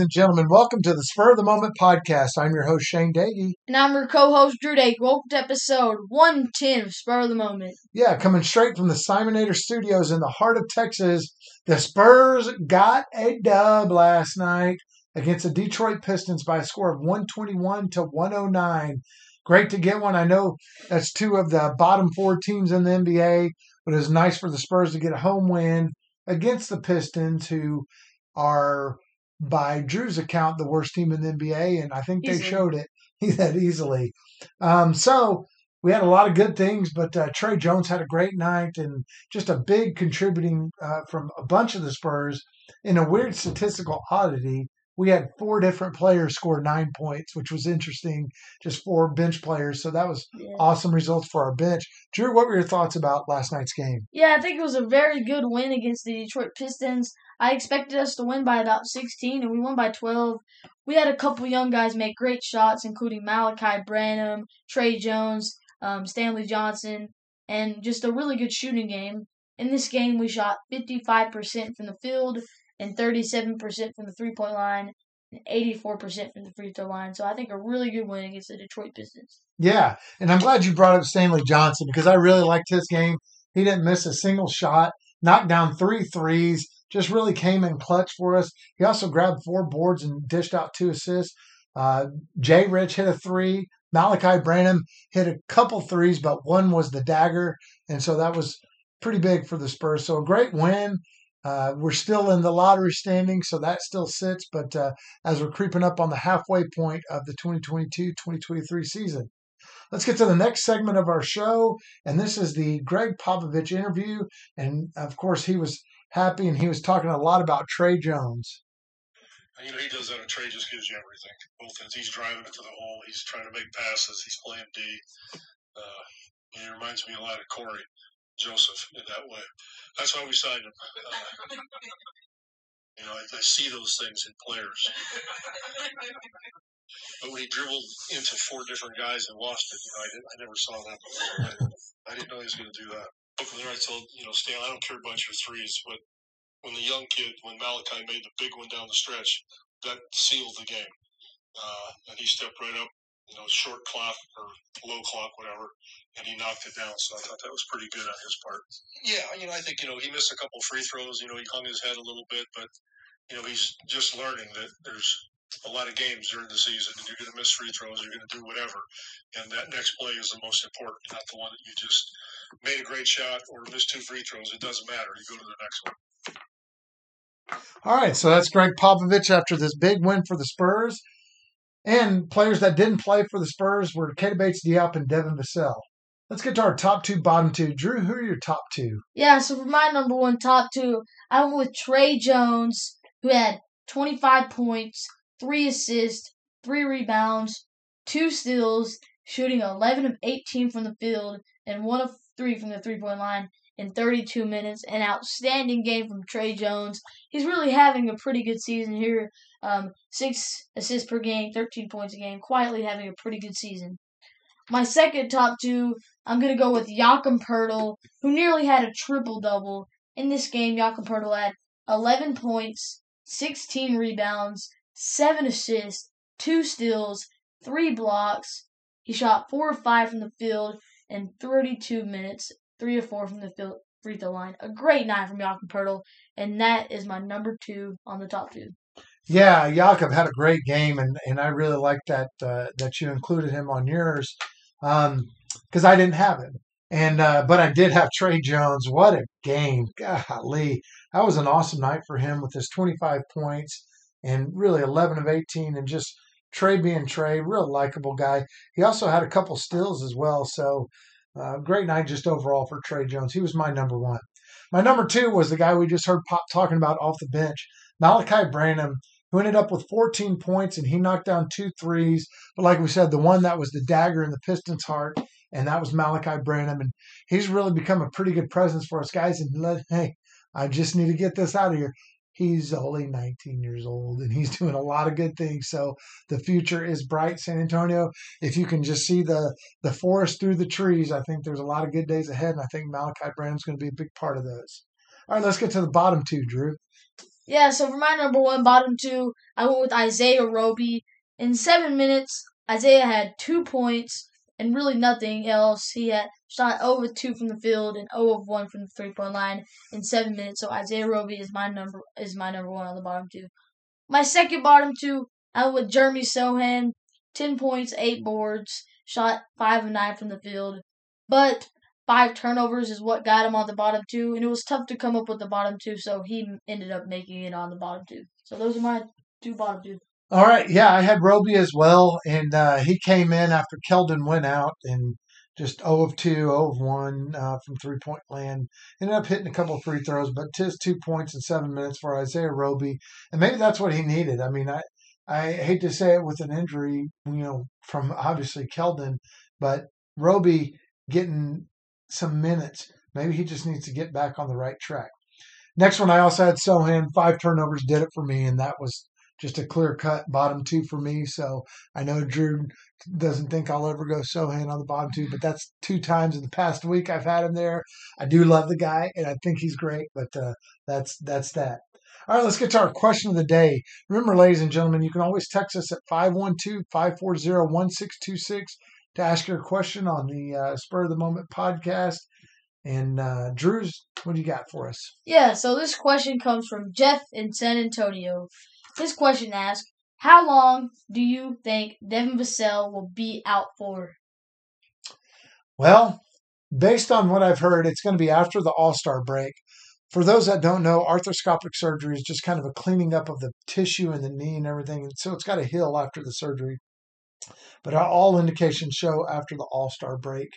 Ladies and gentlemen, welcome to the Spur of the Moment podcast. I'm your host, Shane Daggy. And I'm your co-host Drew Dake. Welcome to episode 110 of Spur of the Moment. Yeah, coming straight from the Simonator Studios in the heart of Texas, the Spurs got a dub last night against the Detroit Pistons by a score of 121 to 109. Great to get one. I know that's two of the bottom four teams in the NBA, but it was nice for the Spurs to get a home win against the Pistons, who are by Drew's account, the worst team in the NBA, and I think they Easily. showed it that easily. Um, so we had a lot of good things, but uh, Tre Jones had a great night and just a big contributing uh, from a bunch of the Spurs. In a weird statistical oddity, we had four different players score nine points, which was interesting. Just four bench players, so that was Yeah. awesome results for our bench. Drew, what were your thoughts about last night's game? Yeah, I think it was a very good win against the Detroit Pistons. I expected us to win by about 16, and we won by 12. We had a couple young guys make great shots, including Malaki Branham, Tre Jones, um, Stanley Johnson, and just a really good shooting game. In this game, we shot 55% from the field and 37% from the three point line and 84% from the free throw line. So I think a really good win against the Detroit Pistons. Yeah, and I'm glad you brought up Stanley Johnson because I really liked his game. He didn't miss a single shot, knocked down three threes, just really came in clutch for us. He also grabbed four boards and dished out two assists. Uh, Jay Rich hit a three. Malaki Branham hit a couple threes, but one was the dagger, and so that was pretty big for the Spurs. So a great win. Uh, we're still in the lottery standing, so that still sits. But uh, as we're creeping up on the halfway point of the 2022-2023 season, let's get to the next segment of our show. And this is the Gregg Popovich interview. And of course, he was happy and he was talking a lot about Tre Jones. You know, he does that, Tre just gives you everything. Both ends. He's driving it to the hole. He's trying to make passes. He's playing D. Uh, he reminds me a lot of Cory Joseph in that way. That's why we signed him. Uh, you know, I, I see those things in players. But when he dribbled into four different guys and lost it, you know, I, didn't, I never saw that before. I, I didn't know he was going to do that. But from there, I told, you know, Stan, I don't care about your threes, but when the young kid, when Malaki made the big one down the stretch, that sealed the game. Uh, and he stepped right up, you know, short clock or low clock, whatever, and he knocked it down. So I thought that was pretty good on his part. Yeah, you know, I think, you know, he missed a couple free throws. You know, he hung his head a little bit, but, you know, he's just learning that there's a lot of games during the season and you're going to miss free throws, you're going to do whatever. And that next play is the most important, not the one that you just made a great shot or missed two free throws. It doesn't matter. You go to the next one. All right, so that's Gregg Popovich after this big win for the Spurs. And players that didn't play for the Spurs were Keita Bates-Diop and Devin Vassell. Let's get to our top two, bottom two. Drew, who are your top two? Yeah, so for my number one top two, I went with Tre Jones, who had 25 points, three assists, three rebounds, two steals, shooting 11 of 18 from the field, and one of three from the three point line in 32 minutes. An outstanding game from Tre Jones. He's really having a pretty good season here. Um, six assists per game, 13 points a game, quietly having a pretty good season. My second top two, I'm going to go with Jakob Poeltl, who nearly had a triple double. In this game, Jakob Poeltl had 11 points, 16 rebounds, 7 assists, 2 steals, 3 blocks. He shot 4 or 5 from the field in 32 minutes, 3 or 4 from the free throw line. A great night from Jakob Poeltl, and that is my number 2 on the top 2. Yeah, Jakob had a great game, and, and I really like that uh, that you included him on yours because I didn't have him, and uh, but I did have Tre Jones. What a game! Golly, that was an awesome night for him with his 25 points and really 11 of 18, and just Tre being Tre, real likable guy. He also had a couple steals as well, so uh, great night just overall for Tre Jones. He was my number one. My number two was the guy we just heard Pop talking about off the bench, Malaki Branham, who ended up with 14 points and he knocked down two threes. But like we said, the one that was the dagger in the Pistons' heart, and that was Malaki Branham. And he's really become a pretty good presence for us guys. And let, hey, I just need to get this out of here. He's only 19 years old and he's doing a lot of good things. So the future is bright, San Antonio. If you can just see the the forest through the trees, I think there's a lot of good days ahead. And I think Malaki Branham's going to be a big part of those. All right, let's get to the bottom two, Drew. Yeah, so for my number one, bottom two, I went with Isaiah Roby. In seven minutes, Isaiah had two points and really nothing else. He had shot 0 of 2 from the field and 0 of 1 from the three point line in seven minutes. So Isaiah Roby is my number is my number one on the bottom two. My second bottom two, I with Jeremy Sochan, 10 points, 8 boards, shot 5 of 9 from the field. But five turnovers is what got him on the bottom two, and it was tough to come up with the bottom two, so he ended up making it on the bottom two. So those are my two bottom two. All right, yeah, I had Roby as well, and uh, he came in after Keldon went out and just 0 of 2, 0 of 1 uh, from three point land. Ended up hitting a couple of free throws, but just two points in seven minutes for Isaiah Roby, and maybe that's what he needed. I mean, I I hate to say it with an injury, you know, from obviously Keldon, but Roby getting some minutes. Maybe he just needs to get back on the right track. Next one, I also had Sochan. Five turnovers did it for me, and that was just a clear cut bottom two for me. So I know Drew doesn't think I'll ever go Sochan on the bottom two, but that's two times in the past week I've had him there. I do love the guy, and I think he's great, but uh, that's that's that. All right, let's get to our question of the day. Remember, ladies and gentlemen, you can always text us at 512 540 1626 to ask your question on the uh, Spur of the Moment podcast. And uh, Drew's, what do you got for us? Yeah, so this question comes from Jeff in San Antonio. His question asks, How long do you think Devin Vassell will be out for? Well, based on what I've heard, it's going to be after the All Star break. For those that don't know, arthroscopic surgery is just kind of a cleaning up of the tissue in the knee and everything. And so it's got to heal after the surgery. But all indications show after the All Star break,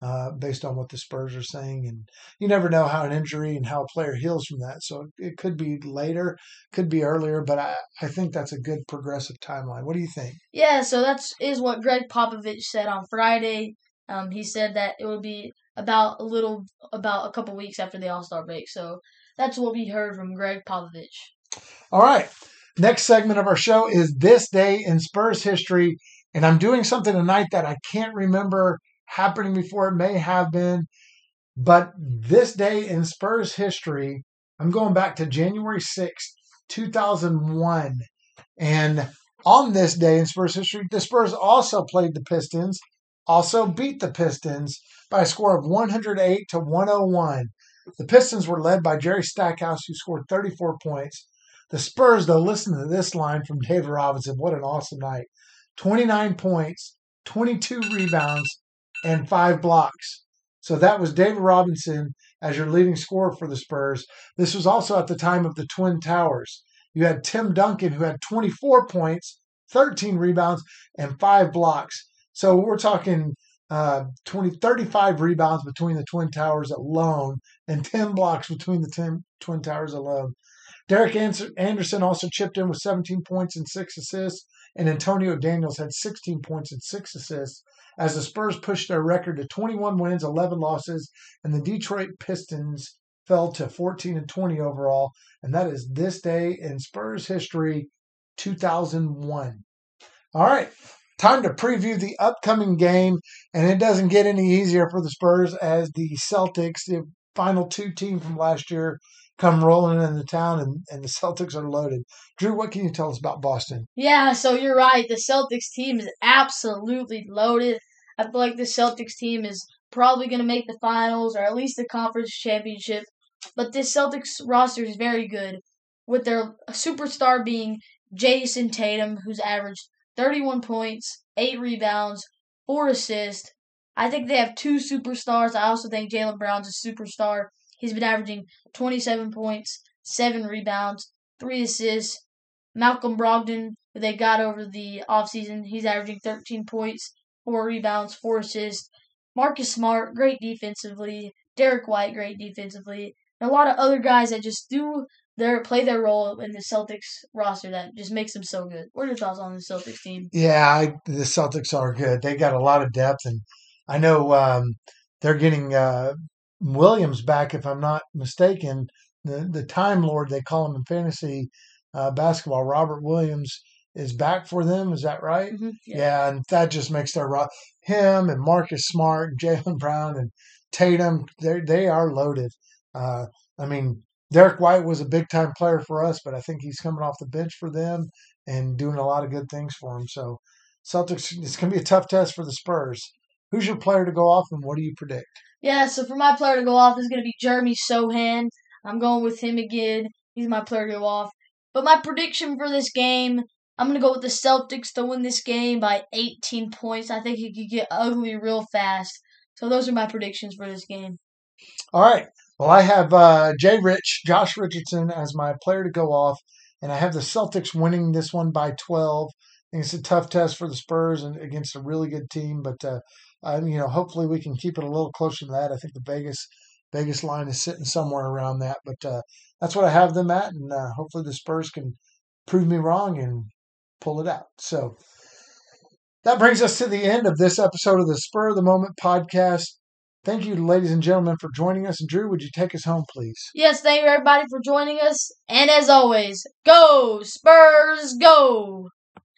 uh, based on what the Spurs are saying. And you never know how an injury and how a player heals from that. So it could be later, could be earlier, but I, I think that's a good progressive timeline. What do you think? Yeah, so that's is what Gregg Popovich said on Friday. Um, he said that it would be about a little, about a couple weeks after the All Star break. So that's what we heard from Gregg Popovich. All right. Next segment of our show is This Day in Spurs History. And I'm doing something tonight that I can't remember happening before. It may have been. But this day in Spurs history, I'm going back to January 6th, 2001. And on this day in Spurs history, the Spurs also played the Pistons, also beat the Pistons by a score of 108 to 101. The Pistons were led by Jerry Stackhouse, who scored 34 points. The Spurs, though, listen to this line from David Robinson. What an awesome night. 29 points, 22 rebounds, and five blocks. So that was David Robinson as your leading scorer for the Spurs. This was also at the time of the Twin Towers. You had Tim Duncan, who had 24 points, 13 rebounds, and five blocks. So we're talking uh, 20, 35 rebounds between the Twin Towers alone, and 10 blocks between the 10, Twin Towers alone. Derek Anderson also chipped in with 17 points and six assists, and Antonio Daniels had 16 points and six assists as the Spurs pushed their record to 21 wins, 11 losses, and the Detroit Pistons fell to 14 and 20 overall. And that is this day in Spurs history, 2001. All right, time to preview the upcoming game, and it doesn't get any easier for the Spurs as the Celtics, the final two team from last year, come rolling in the town and, and the Celtics are loaded. Drew, what can you tell us about Boston? Yeah, so you're right. The Celtics team is absolutely loaded. I feel like the Celtics team is probably going to make the finals or at least the conference championship. But this Celtics roster is very good, with their superstar being Jayson Tatum, who's averaged 31 points, 8 rebounds, 4 assists. I think they have two superstars. I also think Jaylen Brown's a superstar. He's been averaging 27 points, 7 rebounds, 3 assists. Malcolm Brogdon, who they got over the offseason, he's averaging 13 points, four rebounds, four assists. Marcus Smart, great defensively. Derrick White, great defensively. and a lot of other guys that just do their play their role in the Celtics roster that just makes them so good. What are your thoughts on the Celtics team? Yeah, I, the Celtics are good. They got a lot of depth, and I know um, they're getting uh, Williams back, if I'm not mistaken. The the Time Lord they call him in fantasy uh, basketball. Robert Williams is back for them. Is that right? Mhm, Yeah, and that just makes their ro- him and Marcus Smart, and Jaylen Brown, and Tatum. They they are loaded. Uh, I mean, Derrick White was a big time player for us, but I think he's coming off the bench for them and doing a lot of good things for them. So, Celtics, it's going to be a tough test for the Spurs. Who's your player to go off, and what do you predict? Yeah, so for my player to go off is going to be Jeremy Sochan. I'm going with him again. He's my player to go off. But my prediction for this game, I'm going to go with the Celtics to win this game by 18 points. I think it could get ugly real fast. So those are my predictions for this game. All right. Well, I have uh, Jay Rich, Josh Richardson as my player to go off, and I have the Celtics winning this one by 12. I think it's a tough test for the Spurs and against a really good team, but uh, I, you know, hopefully we can keep it a little closer to that. I think the Vegas Vegas line is sitting somewhere around that, but uh, that's what I have them at, and uh, hopefully the Spurs can prove me wrong and pull it out. So that brings us to the end of this episode of the Spur of the Moment podcast. Thank you, ladies and gentlemen, for joining us. And Drew, would you take us home, please? Yes, thank you everybody for joining us. And as always, go Spurs, go!